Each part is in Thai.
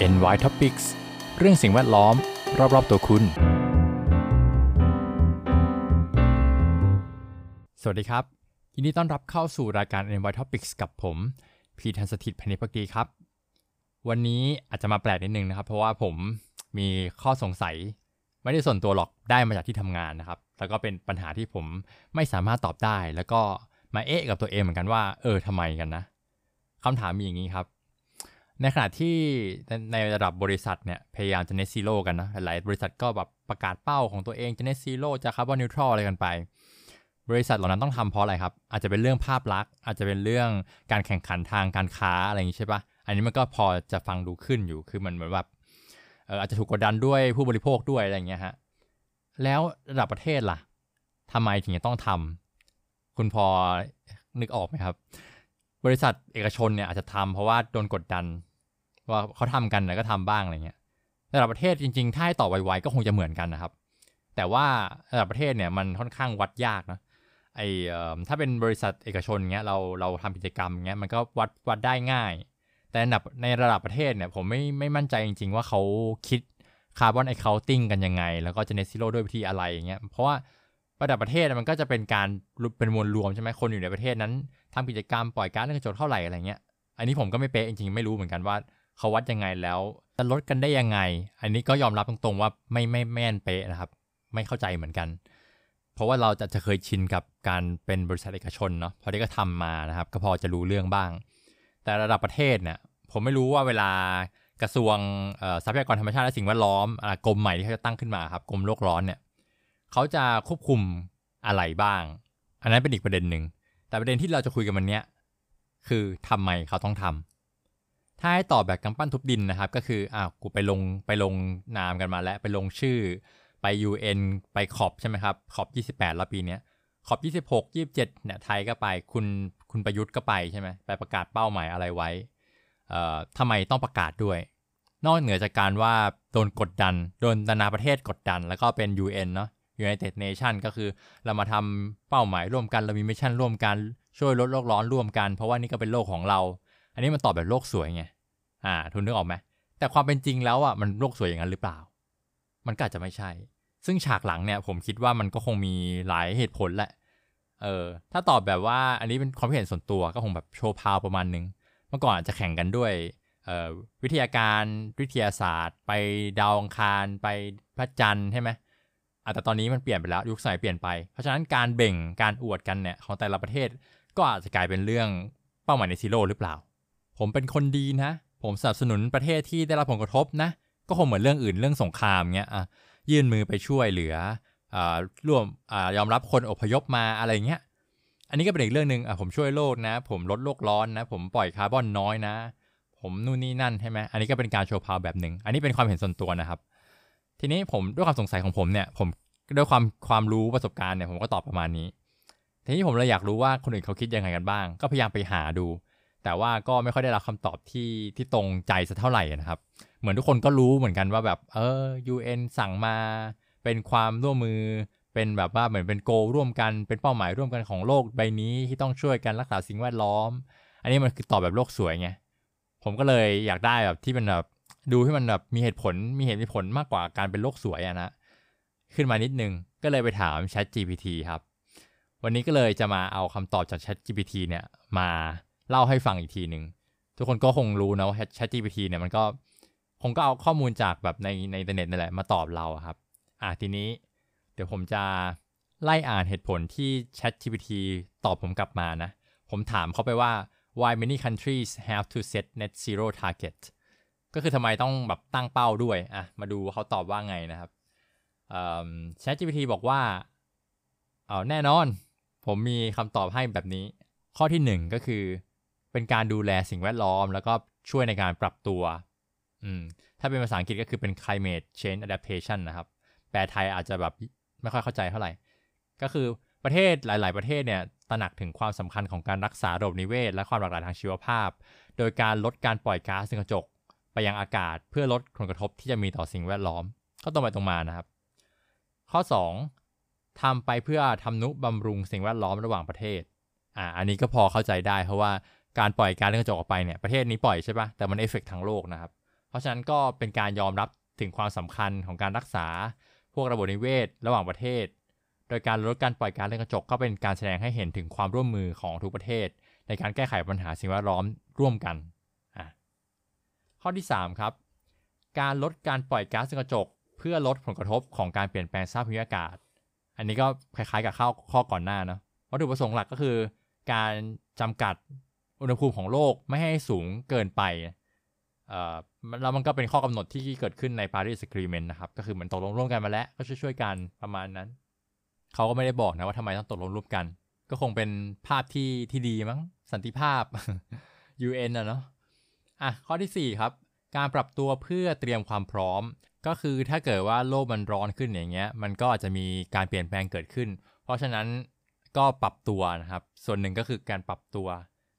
NY Topics เรื่องสิ่งแวดล้อม รอบ ๆ ตัวคุณ สวัสดีครับ ยินดีต้อนรับเข้าสู่รายการ NY Topics กับผม พีทันสถิตพนิพักดีครับ วันนี้อาจจะมาแปลกนิดนึงนะครับ เพราะว่าผมมีข้อสงสัย ไม่ได้ส่วนตัวหรอกได้มาจากที่ทำงานนะครับ แล้วก็เป็นปัญหาที่ผมไม่สามารถตอบได้ แล้วก็มาเอ๊ะกับตัวเองเหมือนกันว่า เออทำไมกันนะคำถามมีอย่างนี้ครับ ในขณะที่ในระดับบริษัทเนี่ยพยายามจะ net zero กันนะหลายบริษัทก็แบบประกาศเป้าของตัวเองจะ net zero จะ carbon neutral อะไรกันไป บริษัทเหล่านั้นต้องทำเพราะอะไรครับ อาจจะเป็นเรื่องภาพลักษณ์ อาจจะเป็นเรื่องการแข่งขันทางการค้าอะไรอย่างนี้ใช่ปะอันนี้มันก็พอจะฟังดูขึ้นอยู่คือมันเหมือนแบบอาจจะถูกกดดันด้วยผู้บริโภคด้วยอะไรอย่างเงี้ยฮะแล้วระดับประเทศล่ะทำไมถึงจะต้องทำคุณพอนึกออกไหมครับ บริษัทเอกชนเนี่ยอาจจะทำเพราะว่าโดนกดดัน ว่าเขาทำกันแล้วก็ทำบ้างอะไรเงี้ยระดับประเทศจริงๆ ถ้าให้ต่อไวๆก็คงจะเหมือนกันนะครับ แต่ว่าระดับประเทศเนี่ยมันค่อนข้างวัดยากนะไอถ้าเป็นบริษัทเอกชนเงี้ยเราเราทำกิจกรรมเงี้ยมันก็วัดวัดได้ง่าย แต่ในระดับในระดับประเทศเนี่ยผมไม่ไม่มั่นใจจริง ๆ ว่าเขาคิดคาร์บอนไอเคาติ้งกันยังไง แล้วก็จะเนซิโร่ด้วยวิธีอะไรอย่างเงี้ยเพราะว่าระดับประเทศมันก็จะเป็นการเป็นมวลรวมใช่ไหมคนอยู่ในประเทศนั้นทำกิจกรรมปล่อยก๊าซเรือนกระจกเท่าไหร่อะไรเงี้ยอันนี้ผมก็ไม่เป๊ะจริงๆไม่รู้เหมือนกันว่า เขาวัดยังไงแล้วจะลดกันได้ยังไง อันนี้ก็ยอมรับตรงๆว่าไม่ไม่แม่นเป๊ะนะครับ ไม่เข้าใจเหมือนกัน เพราะว่าเราจะจะเคยชินกับการเป็นบริษัทเอกชนเนาะพอที่ก็ทำมานะครับ ก็พอจะรู้เรื่องบ้าง แต่ระดับประเทศเนี่ยผมไม่รู้ว่าเวลากระทรวงทรัพยากรธรรมชาติและสิ่งแวดล้อมกรมใหม่ที่เขาจะตั้งขึ้นมาครับกรมโลกร้อนเนี่ยเขาจะควบคุมอะไรบ้าง อันนั้นเป็นอีกประเด็นหนึ่งแต่ประเด็นที่เราจะคุยกันวันนี้คือทำไมเขาต้องทำ ถ้าให้ตอบแบบกำปั้นทุบดินนะครับ ก็คืออ้าวกูไปลงไปลงนามกันมาแล้วไปลงชื่อไป UN ไปขอบใช่ไหมครับขอบ28 แล้วปีนี้ขอบ 26 27เนี่ยไทยก็ไปคุณคุณประยุทธ์ก็ไปใช่ไหมไปประกาศเป้าหมายอะไรไว้เอ่อทำไมต้องประกาศด้วย นอกเหนือจากการว่าโดนกดดัน โดนนานาประเทศกดดัน แล้วก็เป็น UN เนาะ United Nation ก็คือเรามาทำเป้าหมายร่วมกัน เรามีมิชชั่นร่วมกันช่วยลดโลกร้อนร่วมกัน เพราะว่านี่ก็เป็นโลกของเรา อันนี้มันตอบแบบโลกสวยไง อ่า ทุนนึกออกไหมแต่ความเป็นจริงแล้วอะมันโลกสวยอย่างนั้นหรือเปล่า มันก็อาจจะไม่ใช่ ซึ่งฉากหลังเนี่ยผมคิดว่ามันก็คงมีหลายเหตุผลแหละ เออ ถ้าตอบแบบว่าอันนี้เป็นความเห็นส่วนตัวก็คงแบบโชว์พาวประมาณนึง เมื่อก่อนอาจจะแข่งกันด้วยออวิทยาการวิทยาศาสตร์ ไปดาวอังคาร ไปพระจันทร์ใช่ไหมแต่ตอนนี้มันเปลี่ยนไปแล้วยุคสมัยเปลี่ยนไป เพราะฉะนั้นการเบ่งการอวดกันเนี่ยของแต่ละประเทศก็อาจจะกลายเป็นเรื่องเป้าหมายในซีโร่หรือเปล่า ผมเป็นคนดีนะ ผมสนับสนุนประเทศที่ได้รับผลกระทบนะ ก็คงเหมือนเรื่องอื่นเรื่องสงครามเงี้ยอะยื่นมือไปช่วยเหลืออ่าร่วมอ่ายอมรับคนอพยพมาอะไรเงี้ย อันนี้ก็เป็นอีกเรื่องหนึ่งอะผมช่วยโลกนะ ผมลดโลกร้อนนะ ผมปล่อยคาร์บอนน้อยนะ ผมนู่นนี่นั่นใช่ไหมอันนี้ก็เป็นการโชว์พาวแบบหนึ่งอันนี้เป็นความเห็นส่วนตัวนะครับ ทีนี้ผมด้วยความสงสัยของผมเนี่ย ผมด้วยความความรู้ประสบการณ์เนี่ยผมก็ตอบประมาณนี้ทีนี้ผมเลยอยากรู้ว่าคนอื่นเขาคิดยังไงกันบ้าง ก็พยายามไปหาดู แต่ว่าก็ไม่ค่อยได้รับคำตอบที่ที่ตรงใจสักเท่าไหร่นะครับ เหมือนทุกคนก็รู้เหมือนกันว่าแบบเออ UN สั่งมาเป็นความร่วมมือเป็นแบบว่าเหมือนเป็นโกร่วมกันเป็นเป้าหมายร่วมกันของโลกใบนี้ที่ต้องช่วยกันรักษาสิ่งแวดล้อม อันนี้มันคือตอบแบบโลกสวยไงผมก็เลยอยากได้แบบที่มันแบบดูให้มันแบบมีเหตุผลมีเหตุมีผลมากกว่าการเป็นโลกสวยอะนะขึ้นมานิดนึงก็เลยไปถาม Chat GPT ครับ วันนี้ก็เลยจะมาเอาคำตอบจาก Chat GPT เนี่ยมา เล่าให้ฟังอีกทีหนึ่งทุกคนก็คงรู้นะว่า Chat GPT เนี่ยมันก็คงก็เอาข้อมูลจากแบบในในอินเทอร์เน็ตนั่นแหละมาตอบเราครับ อะทีนี้ เดี๋ยวผมจะไล่อ่านเหตุผลที่ Chat GPT ตอบผมกลับมานะ ผมถามเขาไปว่า why many countries have to set net zero target ก็คือทำไมต้องแบบตั้งเป้าด้วย อะ มาดูเขาตอบว่าไงนะครับ Chat GPT บอกว่า เอาแน่นอน ผมมีคำตอบให้แบบนี้ ข้อที่ 1 ก็คือ เป็นการดูแลสิ่งแวดล้อม แล้วก็ช่วยในการปรับตัว อืม ถ้าเป็นภาษาอังกฤษก็คือเป็น climate change adaptation นะครับ แปลไทยอาจจะแบบไม่ค่อยเข้าใจเท่าไหร่ ก็คือประเทศหลาย ๆ ประเทศเนี่ยตระหนักถึงความสำคัญของการรักษาระบบนิเวศ และความหลากหลายทางชีวภาพ โดยการลดการปล่อยก๊าซเรือนกระจก ไปยังอากาศเพื่อลดผลกระทบที่จะมีต่อสิ่งแวดล้อม ก็ตรงไปตรงมานะครับ ข้อ 2ทำไปเพื่อทำนุบำรุงสิ่งแวดล้อมระหว่างประเทศอ่าอันนี้ก็พอเข้าใจได้ เพราะว่า การปล่อยการเรื่องกระจกออกไปเนี่ยประเทศนี้ปล่อยใช่ปะแต่มันเอฟเฟกทั้งโลกนะครับ เพราะฉะนั้นก็เป็นการยอมรับถึงความสำคัญของการรักษา พวกระบบนิเวศ ระหว่างประเทศ โดยการลดการปล่อยกาซเรื่อนกระจกก็เป็นการแสดงให้เห็นถึงความร่วมมือของทุกประเทศ ในการแก้ไขปัญหาสิ่งแวดล้อมร่วมกันอะข้อที่ 3 ครับ การลดการปล่อยก๊าซเรือนกระจก เพื่อลดผลกระทบของการเปลี่ยนแปลงสภาพภูมิอากาศ อันนี้ก็คล้ายๆกับข้อข้อก่อนหน้าเนาะวัตถุประสงค์หลักก็คือ การจำกัด อุณหภูมิของโลกไม่ให้สูงเกินไปแล้วมันก็เป็นข้อกำหนดที่เกิดขึ้นใน Paris Agreement นะครับ ก็คือเหมือนตกลงร่วมกันมาแล้ว ก็ช่วยๆกันประมาณนั้น เขาก็ไม่ได้บอกนะว่าทำไมต้องตกลงร่วมกัน ก็คงเป็นภาพที่ที่ดีมั้งสันติภาพ UN อะเนาะอะข้อที่ 4 ครับ การปรับตัวเพื่อเตรียมความพร้อม ก็คือถ้าเกิดว่าโลกมันร้อนขึ้นอย่างเงี้ย มันก็อาจจะมีการเปลี่ยนแปลงเกิดขึ้น เพราะฉะนั้นก็ปรับตัวนะครับ ส่วนหนึ่งก็คือการปรับตัว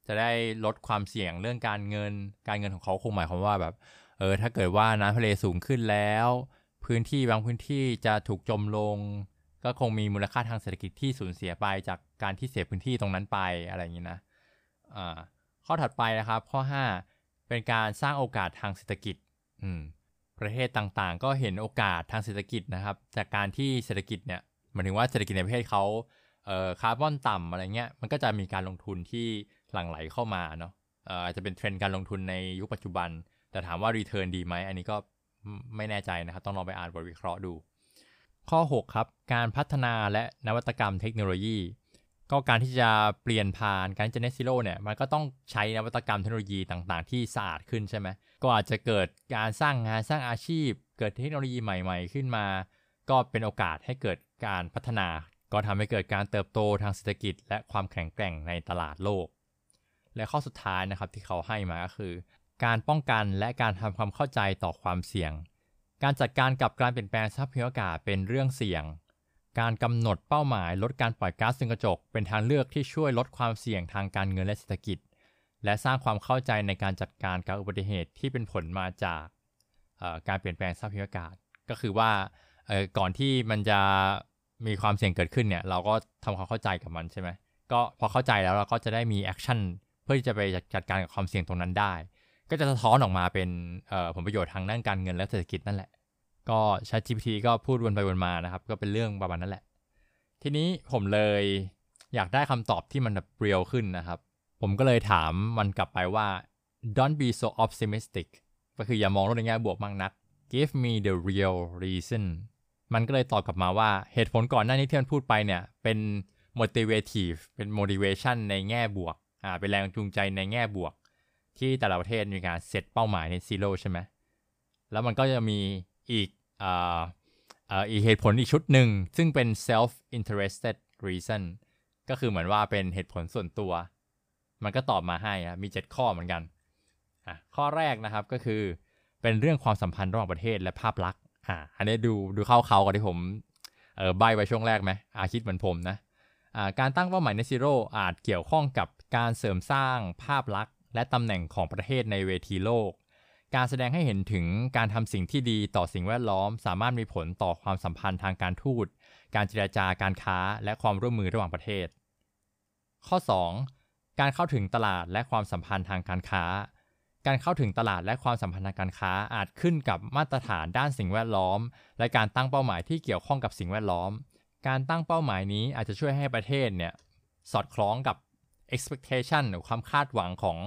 จะได้ลดความเสี่ยงเรื่องการเงิน การเงินของเขาคงหมายความว่าแบบเออถ้าเกิดว่าน้ำทะเลสูงขึ้นแล้ว พื้นที่บางพื้นที่จะถูกจมลง ก็คงมีมูลค่าทางเศรษฐกิจที่สูญเสียไปจากการที่เสียพื้นที่ตรงนั้นไปอะไรอย่างนี้นะอ่าข้อถัดไปนะครับ ข้อ 5 เป็นการสร้างโอกาสทางเศรษฐกิจอืมประเทศต่างๆ ก็เห็นโอกาสทางเศรษฐกิจนะครับ จากการที่เศรษฐกิจเนี่ยหมายถึงว่าเศรษฐกิจในประเทศเขาเอ่อคาร์บอนต่ำอะไรเงี้ยมันก็จะมีการลงทุนที่ หลั่งไหลเข้ามาเนาะอาจจะเป็นเทรนด์การลงทุนในยุคปัจจุบัน แต่ถามว่า return ดีไหมอันนี้ก็ไม่แน่ใจนะครับ ต้องลองไปอ่านบทวิเคราะห์ดู ข้อ 6 ครับ การพัฒนาและนวัตกรรมเทคโนโลยี ก็การที่จะเปลี่ยนผ่านการจะ net zero เนี่ยมันก็ต้องใช้นวัตกรรมเทคโนโลยีต่างๆ ที่สะอาดขึ้นใช่ไหมก็อาจจะเกิดการสร้างงานสร้างอาชีพ เกิดเทคโนโลยีใหม่ ๆ ขึ้นมา ก็เป็นโอกาสให้เกิดการพัฒนา ก็ทำให้เกิดการเติบโตทางเศรษฐกิจ และความแข็งแกร่งในตลาดโลก และข้อสุดท้ายนะครับที่เขาให้มาก็คือ การป้องกันและการทำความเข้าใจต่อความเสี่ยง การจัดการกับการเปลี่ยนแปลงสภาพภูมิอากาศเป็นเรื่องเสี่ยง การกำหนดเป้าหมายลดการปล่อยก๊าซเรือนกระจก เป็นทางเลือกที่ช่วยลดความเสี่ยงทางการเงินและเศรษฐกิจ และสร้างความเข้าใจในการจัดการกับอุบัติเหตุที่เป็นผลมาจากการเปลี่ยนแปลงสภาพภูมิอากาศ ก็คือว่าก่อนที่มันจะมีความเสี่ยงเกิดขึ้นเนี่ยเราก็ทำความเข้าใจกับมันใช่ไหมก็พอเข้าใจแล้วเราก็จะได้มี action เพื่อที่จะไปจัดการกับความเสี่ยงตรงนั้นได้ ก็จะสะท้อนออกมาเป็นผลประโยชน์ทางด้านการเงินและเศรษฐกิจนั่นแหละ ก็ ChatGPT ก็พูดวนไปวนมานะครับ ก็เป็นเรื่องประมาณนั้นแหละ ทีนี้ผมเลยอยากได้คำตอบที่มันแบบ real ขึ้นนะครับ ผมก็เลยถามมันกลับไปว่า don't be so optimistic ก็คืออย่ามองโลกในแง่บวกมากนัก give me the real reason มันก็เลยตอบกลับมาว่าเหตุผลก่อนหน้านี้ที่มันพูดไปเนี่ยเป็น motivative เป็น motivation ในแง่บวก เป็นแรงจูงใจในแง่บวก ที่แต่ละประเทศมีการเซตเป้าหมายในซีโร่ใช่ไหมแล้วมันก็จะมีอีกอ่าอ่าอีกเหตุผลอีกชุดหนึ่ง ซึ่งเป็น self interested reason ก็คือเหมือนว่าเป็นเหตุผลส่วนตัว มันก็ตอบมาให้มี 7 ข้อเหมือนกันอะข้อแรกนะครับก็คือเป็นเรื่องความสัมพันธ์ระหว่างประเทศและภาพลักษณ์อ่าอันนี้ดูดูเข้าเขากับที่ผมเออใบไว้ช่วงแรกไหมอาคิดเหมือนผมนะอ่าการตั้งเป้าหมายในซีโร่อาจเกี่ยวข้องกับ การเสริมสร้างภาพลักษณ์ และตำแหน่งของประเทศในเวทีโลก การแสดงให้เห็นถึงการทำสิ่งที่ดีต่อสิ่งแวดล้อม สามารถมีผลต่อความสัมพันธ์ทางการทูต การเจรจาการค้า และความร่วมมือระหว่างประเทศ ข้อ 2. การเข้าถึงตลาดและความสัมพันธ์ทางการค้า การเข้าถึงตลาดและความสัมพันธ์ทางการค้าอาจขึ้นกับมาตรฐานด้านสิ่งแวดล้อม และการตั้งเป้าหมายที่เกี่ยวข้องกับสิ่งแวดล้อม การตั้งเป้าหมายนี้อาจจะช่วยให้ประเทศเนี่ยสอดคล้องกับ expectation หรือความคาดหวังของ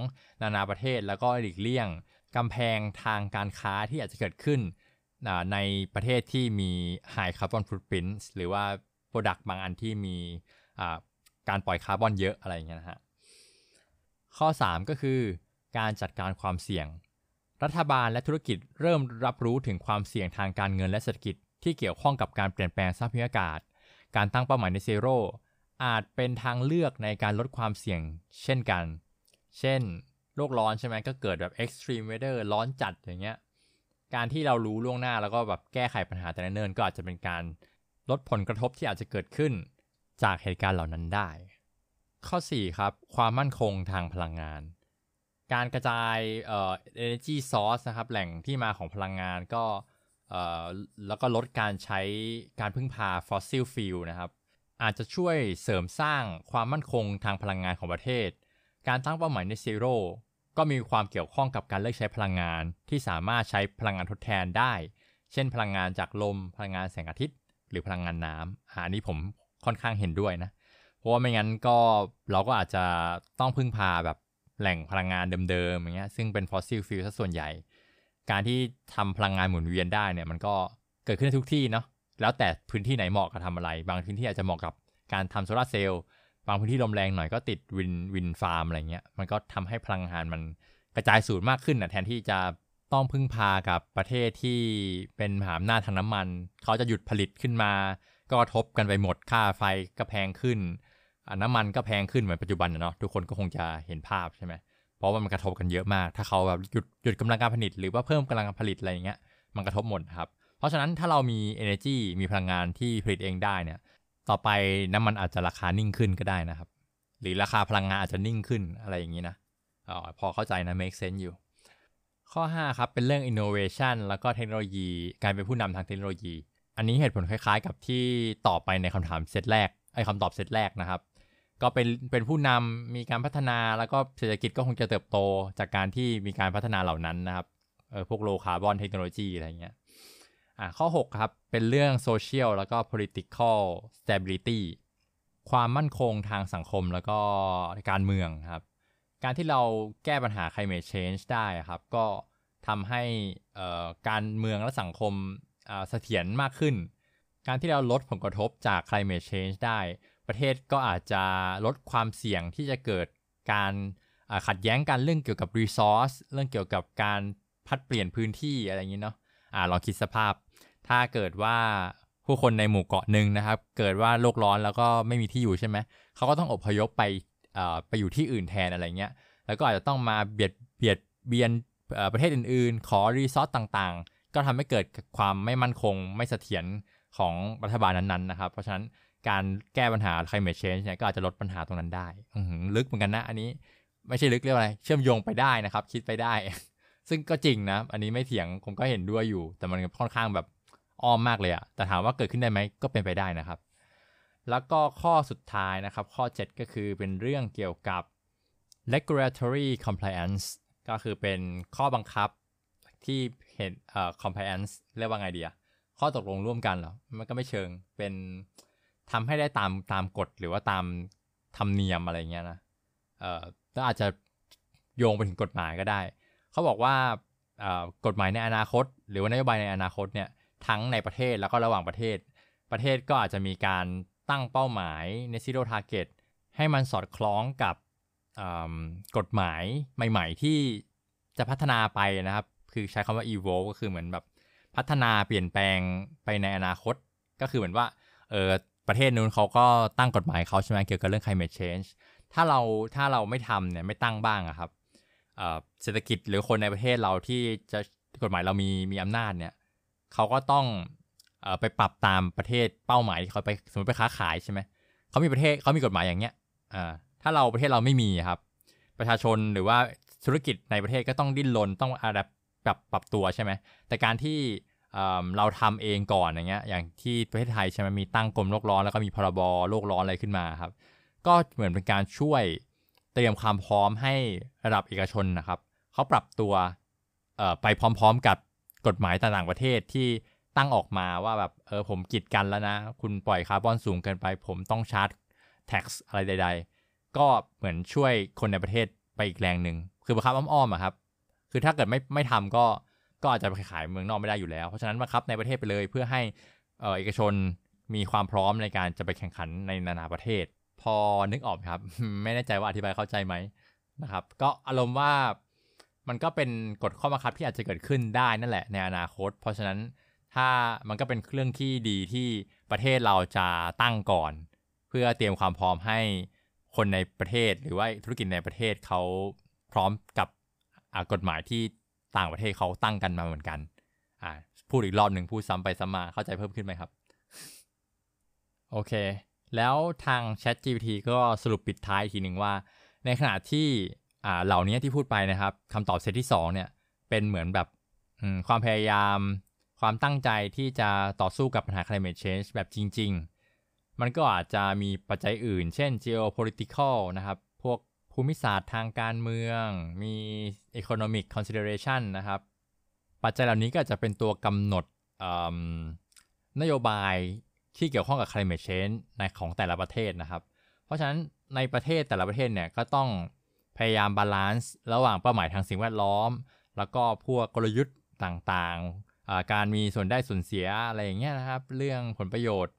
นานาประเทศ แล้วก็หลีกเลี่ยงกำแพงทางการค้าที่อาจจะเกิดขึ้น ในประเทศที่มี high carbon footprint หรือว่า product บางอันที่มีการปล่อยคาร์บอนเยอะอะไรอย่างเงี้ยนะฮะข้อ 3 ก็คือการจัดการความเสี่ยง รัฐบาลและธุรกิจเริ่มรับรู้ถึงความเสี่ยงทางการเงินและเศรษฐกิจที่เกี่ยวข้องกับการเปลี่ยนแปลงสภาพอากาศ การตั้งเป้าหมายในเซโร่ อาจเป็นทางเลือกในการลดความเสี่ยงเช่นกัน เช่น โลกร้อนใช่ไหมก็เกิดแบบ extreme weather ร้อนจัดอย่างเงี้ย การที่เรารู้ล่วงหน้าแล้วก็แบบแก้ไขปัญหาแต่เนิ่นก็อาจจะเป็นการลดผลกระทบที่อาจจะเกิดขึ้นจากเหตุการณ์เหล่านั้นได้ ข้อ 4 ครับ ความมั่นคงทางพลังงาน การกระจายเอ่อ energy source นะครับ แหล่งที่มาของพลังงานก็เอ่อแล้วก็ลดการใช้การพึ่งพา fossil fuel นะครับ อาจจะช่วยเสริมสร้างความมั่นคงทางพลังงานของประเทศ การตั้งเป้าหมาย Net Zero ก็มีความเกี่ยวข้องกับการเลือกใช้พลังงานที่สามารถใช้พลังงานทดแทนได้ เช่น พลังงานจากลม พลังงานแสงอาทิตย์ หรือพลังงานน้ำอันนี้ผมค่อนข้างเห็นด้วยนะ เพราะว่าไม่งั้นก็เราก็อาจจะต้องพึ่งพาแบบแหล่งพลังงานเดิมๆอย่างเงี้ยซึ่งเป็น fossil fuel ซะส่วนใหญ่ การที่ทำพลังงานหมุนเวียนได้เนี่ยมันก็เกิดขึ้นทุกที่เนาะ แล้วแต่พื้นที่ไหนเหมาะกับทำอะไร บางพื้นที่อาจจะเหมาะกับการทำโซลาร์เซลล์บางพื้นที่ลมแรงหน่อยก็ติด wind wind farm อะไรเงี้ยมันก็ทำให้พลังงานมันกระจายสูตรมากขึ้นนะแทนที่จะต้องพึ่งพากับประเทศที่เป็นมหาอำนาจทางน้ำมัน เขาจะหยุดผลิตขึ้นมา ก็กระทบกันไปหมดค่าไฟก็แพงขึ้นน้ำมันก็แพงขึ้นเหมือนปัจจุบันเนาะทุกคนก็คงจะเห็นภาพใช่ไหมเพราะว่ามันกระทบกันเยอะมาก ถ้าเขาแบบหยุดหยุดกำลังการผลิต หรือว่าเพิ่มกำลังการผลิตอะไรอย่างเงี้ยมันกระทบหมดครับ เพราะฉะนั้นถ้าเรามี energy มีพลังงานที่ผลิตเองได้เนี่ย ต่อไปน้ำมันอาจจะราคานิ่งขึ้นก็ได้นะครับ หรือราคาพลังงานอาจจะนิ่งขึ้นอะไรอย่างนี้นะออพอเข้าใจนะ make sense อยู่ ข้อ 5 ครับ เป็นเรื่อง innovation แล้วก็เทคโนโลยี การเป็นผู้นำทางเทคโนโลยี อันนี้เหตุผลคล้ายๆ กับที่ตอบไปในคำถามเซตแรกไอ้คำตอบเซตแรกนะครับ ก็เป็นเป็นผู้นำมีการพัฒนาแล้วก็เศรษฐกิจก็คงจะเติบโตจากการที่มีการพัฒนาเหล่านั้นนะครับเออพวกโลคาร์บอนเทคโนโลยีอะไรเงี้ย อ่าข้อ 6 ครับ เป็นเรื่อง social แล้วก็ political stability ความมั่นคงทางสังคมแล้วก็การเมืองครับ การที่เราแก้ปัญหา climate change ได้ครับ ก็ทำให้การเมืองและสังคมเสถียรมากขึ้น การที่เราลดผลกระทบจาก climate change ได้ ประเทศก็อาจจะลดความเสี่ยงที่จะเกิดการขัดแย้งกันเรื่องเกี่ยวกับ resource เรื่องเกี่ยวกับการพัดเปลี่ยนพื้นที่อะไรอย่างนี้เนาะอ่าลองคิดสภาพ ถ้าเกิดว่าผู้คนในหมู่เกาะหนึ่งนะครับ เกิดว่าโลกร้อนแล้วก็ไม่มีที่อยู่ใช่ไหมเขาก็ต้องอพยพไปไปอยู่ที่อื่นแทนอะไรเงี้ย แล้วก็อาจจะต้องมาเบียดเบียดเบียนประเทศอื่นๆ ขอรีซอสต่างๆ ก็ทำให้เกิดความไม่มั่นคงไม่เสถียรของรัฐบาลนั้นๆนะครับ เพราะฉะนั้นการแก้ปัญหา climate change เนี่ยก็อาจจะลดปัญหาตรงนั้นได้ลึกเหมือนกันนะ อันนี้ไม่ใช่ลึกเรียกว่าอะไร เชื่อมโยงไปได้นะครับ คิดไปได้ ซึ่งก็จริงนะ อันนี้ไม่เถียงผมก็เห็นด้วยอยู่ แต่มันค่อนข้างแบบ อ้อมมากเลยอะแต่ถามว่าเกิดขึ้นได้ไหมก็เป็นไปได้นะครับ แล้วก็ข้อสุดท้ายนะครับ ข้อ 7 ก็คือเป็นเรื่องเกี่ยวกับ regulatory compliance ก็คือเป็นข้อบังคับที่เห็นเอ่อ compliance เรียกว่าไงดีอะข้อตกลงร่วมกันเหรอ มันก็ไม่เชิง เป็นทำให้ได้ตามตามกฎหรือว่าตามธรรมเนียมอะไรเงี้ยนะ เอ่อก็อาจจะโยงไปถึงกฎหมายก็ได้ เขาบอกว่ากฎหมายในอนาคต หรือว่านโยบายในอนาคตเนี่ย ทั้งในประเทศแล้วก็ระหว่างประเทศ ประเทศก็อาจจะมีการตั้งเป้าหมาย net zero target ให้มันสอดคล้องกับกฎหมายใหม่ ๆ ที่จะพัฒนาไปนะครับ คือใช้คำว่า evolve ก็คือเหมือนแบบพัฒนาเปลี่ยนแปลงไปในอนาคต ก็คือเหมือนว่าเออประเทศนู้นเขาก็ตั้งกฎหมายเขาใช่ไหมเกี่ยวกับเรื่อง climate change ถ้าเราถ้าเราไม่ทำเนี่ยไม่ตั้งบ้างอะครับเศรษฐกิจหรือคนในประเทศเราที่จะกฎหมายเรามีมีอำนาจเนี่ย เขาก็ต้องอไปปรับตามประเทศเป้าหมายที่เขาไปสมมติไปค้าขายใช่ไหมเขามีประเทศเขามีกฎหมายอย่างเงี้ยถ้าเราประเทศเราไม่มีครับ ประชาชนหรือว่าธุรกิจในประเทศก็ต้องดิ้นรนต้องอาดับปรับปรับตัวใช่ไหมแต่การที่เราทำเองก่อนอย่างเงี้ยอย่างที่ประเทศไทยใช่ไหมมีตั้งกรมโลกร้อนแล้วก็มีพรบโลกร้อนอะไรขึ้นมาครับ ก็เหมือนเป็นการช่วยเตรียมความพร้อมให้ระดับเอกชนนะครับเขาปรับตัวไปพร้อม ๆ กับ กฎหมายต่างประเทศที่ตั้งออกมาว่าแบบเออผมกีดกันแล้วนะ คุณปล่อยคาร์บอนสูงเกินไป ผมต้องชาร์จแท็กอะไรใด ๆ ก็เหมือนช่วยคนในประเทศไปอีกแรงหนึ่งคือบังคับอ้อมๆอะครับ คือถ้าเกิดไม่ไม่ทำก็ก็อาจจะไปขายเมืองนอกไม่ได้อยู่แล้ว เพราะฉะนั้นบังคับในประเทศไปเลยเพื่อให้เอกชนมีความพร้อมในการจะไปแข่งขันในนานาประเทศ พอนึกออกครับ ไม่แน่ใจว่าอธิบายเข้าใจไหมนะครับ ก็อารมณ์ว่า มันก็เป็นกฎข้อบังคับที่อาจจะเกิดขึ้นได้นั่นแหละในอนาคต เพราะฉะนั้นถ้ามันก็เป็นเรื่องที่ดีที่ประเทศเราจะตั้งก่อน เพื่อเตรียมความพร้อมให้คนในประเทศหรือว่าธุรกิจในประเทศเขาพร้อมกับกฎหมายที่ต่างประเทศเขาตั้งกันมาเหมือนกันอ่าพูดอีกรอบหนึ่งพูดซ้ำไปซ้ำมาเข้าใจเพิ่มขึ้นไหมครับ โอเค แล้วทาง Chat GPT ก็สรุปปิดท้ายทีหนึ่งว่า ในขณะที่ อ่าเหล่านี้ที่พูดไปนะครับคำตอบเซตที่2เนี่ยเป็นเหมือนแบบความพยายาม ความตั้งใจที่จะต่อสู้กับปัญหา climate change แบบจริง ๆ มันก็อาจจะมีปัจจัยอื่น เช่น geopolitical นะครับ พวกภูมิศาสตร์ทางการเมือง มี economic consideration นะครับ ปัจจัยเหล่านี้ก็จะเป็นตัวกำหนดนโยบายที่เกี่ยวข้องกับ climate change ในของแต่ละประเทศนะครับ เพราะฉะนั้นในประเทศแต่ละประเทศเนี่ยก็ต้อง พยายาม balance ระหว่างเป้าหมายทางสิ่งแวดล้อม แล้วก็พวกกลยุทธ์ต่างๆ การมีส่วนได้ส่วนเสียอะไรอย่างเงี้ยนะครับ เรื่องผลประโยชน์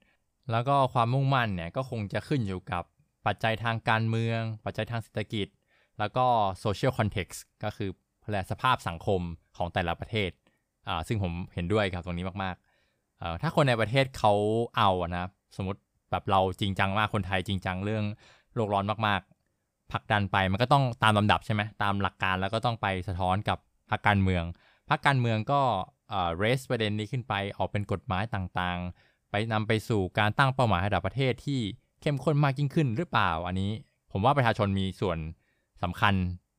แล้วก็ความมุ่งมั่นเนี่ยก็คงจะขึ้นอยู่กับปัจจัยทางการเมือง ปัจจัยทางเศรษฐกิจ แล้วก็ social context ก็คือแลสภาพสังคมของแต่ละประเทศ ซึ่งผมเห็นด้วยครับตรงนี้มากๆ ถ้าคนในประเทศเขาเอานะ สมมติแบบเราจริงจังมากคนไทยจริงจังเรื่องโลกร้อนมากๆ ผลักดันไปมันก็ต้องตามลำดับใช่ไหมตามหลักการแล้วก็ต้องไปสะท้อนกับพรรคการเมืองพรรคการเมืองก็เรสประเด็นนี้ขึ้นไปออกเป็นกฎหมายต่างๆ ไปนำไปสู่การตั้งเป้าหมายระดับประเทศที่เข้มข้นมากยิ่งขึ้นหรือเปล่า อันนี้ผมว่าประชาชนมีส่วนสำคัญ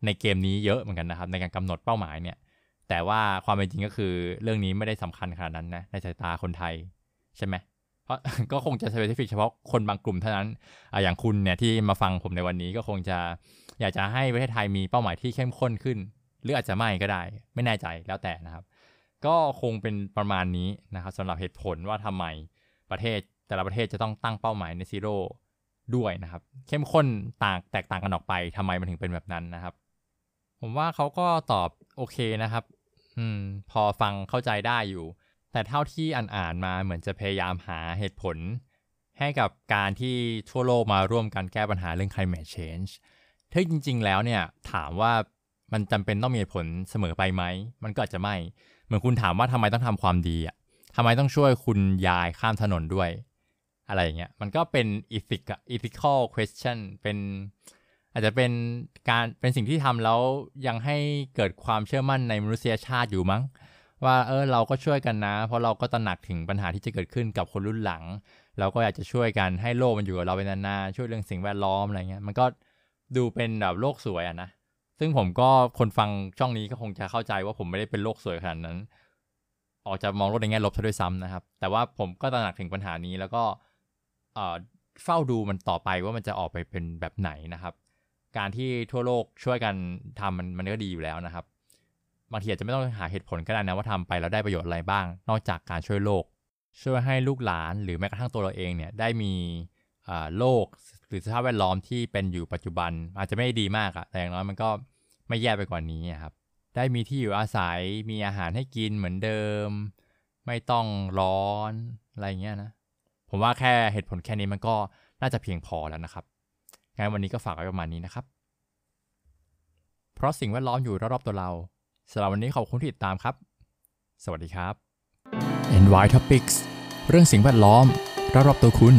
ในเกมนี้เยอะเหมือนกันนะครับ ในการกำหนดเป้าหมายเนี่ย แต่ว่าความเป็นจริงก็คือเรื่องนี้ไม่ได้สำคัญขนาดนั้นนะในสายตาคนไทยใช่ไหม เพราะก็คงจะสเปซิฟิกเฉพาะคนบางกลุ่มเท่านั้นออย่างคุณเนี่ยที่มาฟังผมในวันนี้ก็คงจะอยากจะให้ประเทศไทยมีเป้าหมายที่เข้มข้นขึ้น หรืออาจจะไม่ก็ได้ ไม่แน่ใจแล้วแต่นะครับ ก็คงเป็นประมาณนี้นะครับสำหรับเหตุผลว่าทำไมประเทศแต่ละประเทศจะต้องตั้งเป้าหมายในซีโร่ด้วยนะครับ เข้มข้นต่างแตกต่างกันออกไปทำไมมันถึงเป็นแบบนั้นนะครับ ผมว่าเขาก็ตอบโอเคนะครับ อืม พอฟังเข้าใจได้อยู่ แต่เท่าที่อ่านๆมาเหมือนจะพยายามหาเหตุผล ให้กับการที่ทั่วโลกมาร่วมกันแก้ปัญหาเรื่อง climate change ถ้าจริง ๆ แล้วเนี่ยถามว่ามันจำเป็นต้องมีเหตุผลเสมอไปไหม มันก็อาจจะไม่ เหมือนคุณถามว่าทำไมต้องทำความดีอะทำไมต้องช่วยคุณยายข้ามถนนด้วย อะไรเงี้ย มันก็เป็น ethic ethical question เป็นอาจจะเป็นการเป็นสิ่งที่ทำแล้วยังให้เกิดความเชื่อมั่นในมนุษยชาติอยู่มั้ง ว่าเออเราก็ช่วยกันนะ เพราะเราก็ตระหนักถึงปัญหาที่จะเกิดขึ้นกับคนรุ่นหลัง เราก็อยากจะช่วยกันให้โลกมันอยู่กับเราเป็นานๆช่วยเรื่องสิ่งแวดล้อมอะไรเงี้ยมันก็ดูเป็นแบบโลกสวยอะนะซึ่งผมก็คนฟังช่องนี้ก็คงจะเข้าใจว่าผมไม่ได้เป็นโลกสวยขนาดนั้น ออกจะมองโลกในแง่ลบซะด้วยซ้ำนะครับ แต่ว่าผมก็ตระหนักถึงปัญหานี้แล้วก็เฝ้าดูมันต่อไปว่ามันจะออกไปเป็นแบบไหนนะครับ การที่ทั่วโลกช่วยกันทำมันมันก็ดีอยู่แล้วนะครับ บางทีอาจจะไม่ต้องหาเหตุผลก็ได้นะว่าทำไปแล้วได้ประโยชน์อะไรบ้าง นอกจากการช่วยโลก ช่วยให้ลูกหลานหรือแม้กระทั่งตัวเราเองเนี่ยได้มีโลกหรือสภาพแวดล้อมที่เป็นอยู่ปัจจุบัน อาจจะไม่ดีมากอะแต่อย่างน้อยมันก็ไม่แย่ไปกว่านี้ครับได้มีที่อยู่อาศัยมีอาหารให้กินเหมือนเดิม ไม่ต้องร้อนอะไรเงี้ยนะ ผมว่าแค่เหตุผลแค่นี้มันก็น่าจะเพียงพอแล้วนะครับงั้นวันนี้ก็ฝากไว้ประมาณนี้นะครับ เพราะสิ่งแวดล้อมอยู่รอบๆตัวเรา สำหรับวันนี้ขอบคุณที่ติดตามครับ สวัสดีครับ NY Topics เรื่องสิ่งแวดล้อมรอบๆตัวคุณ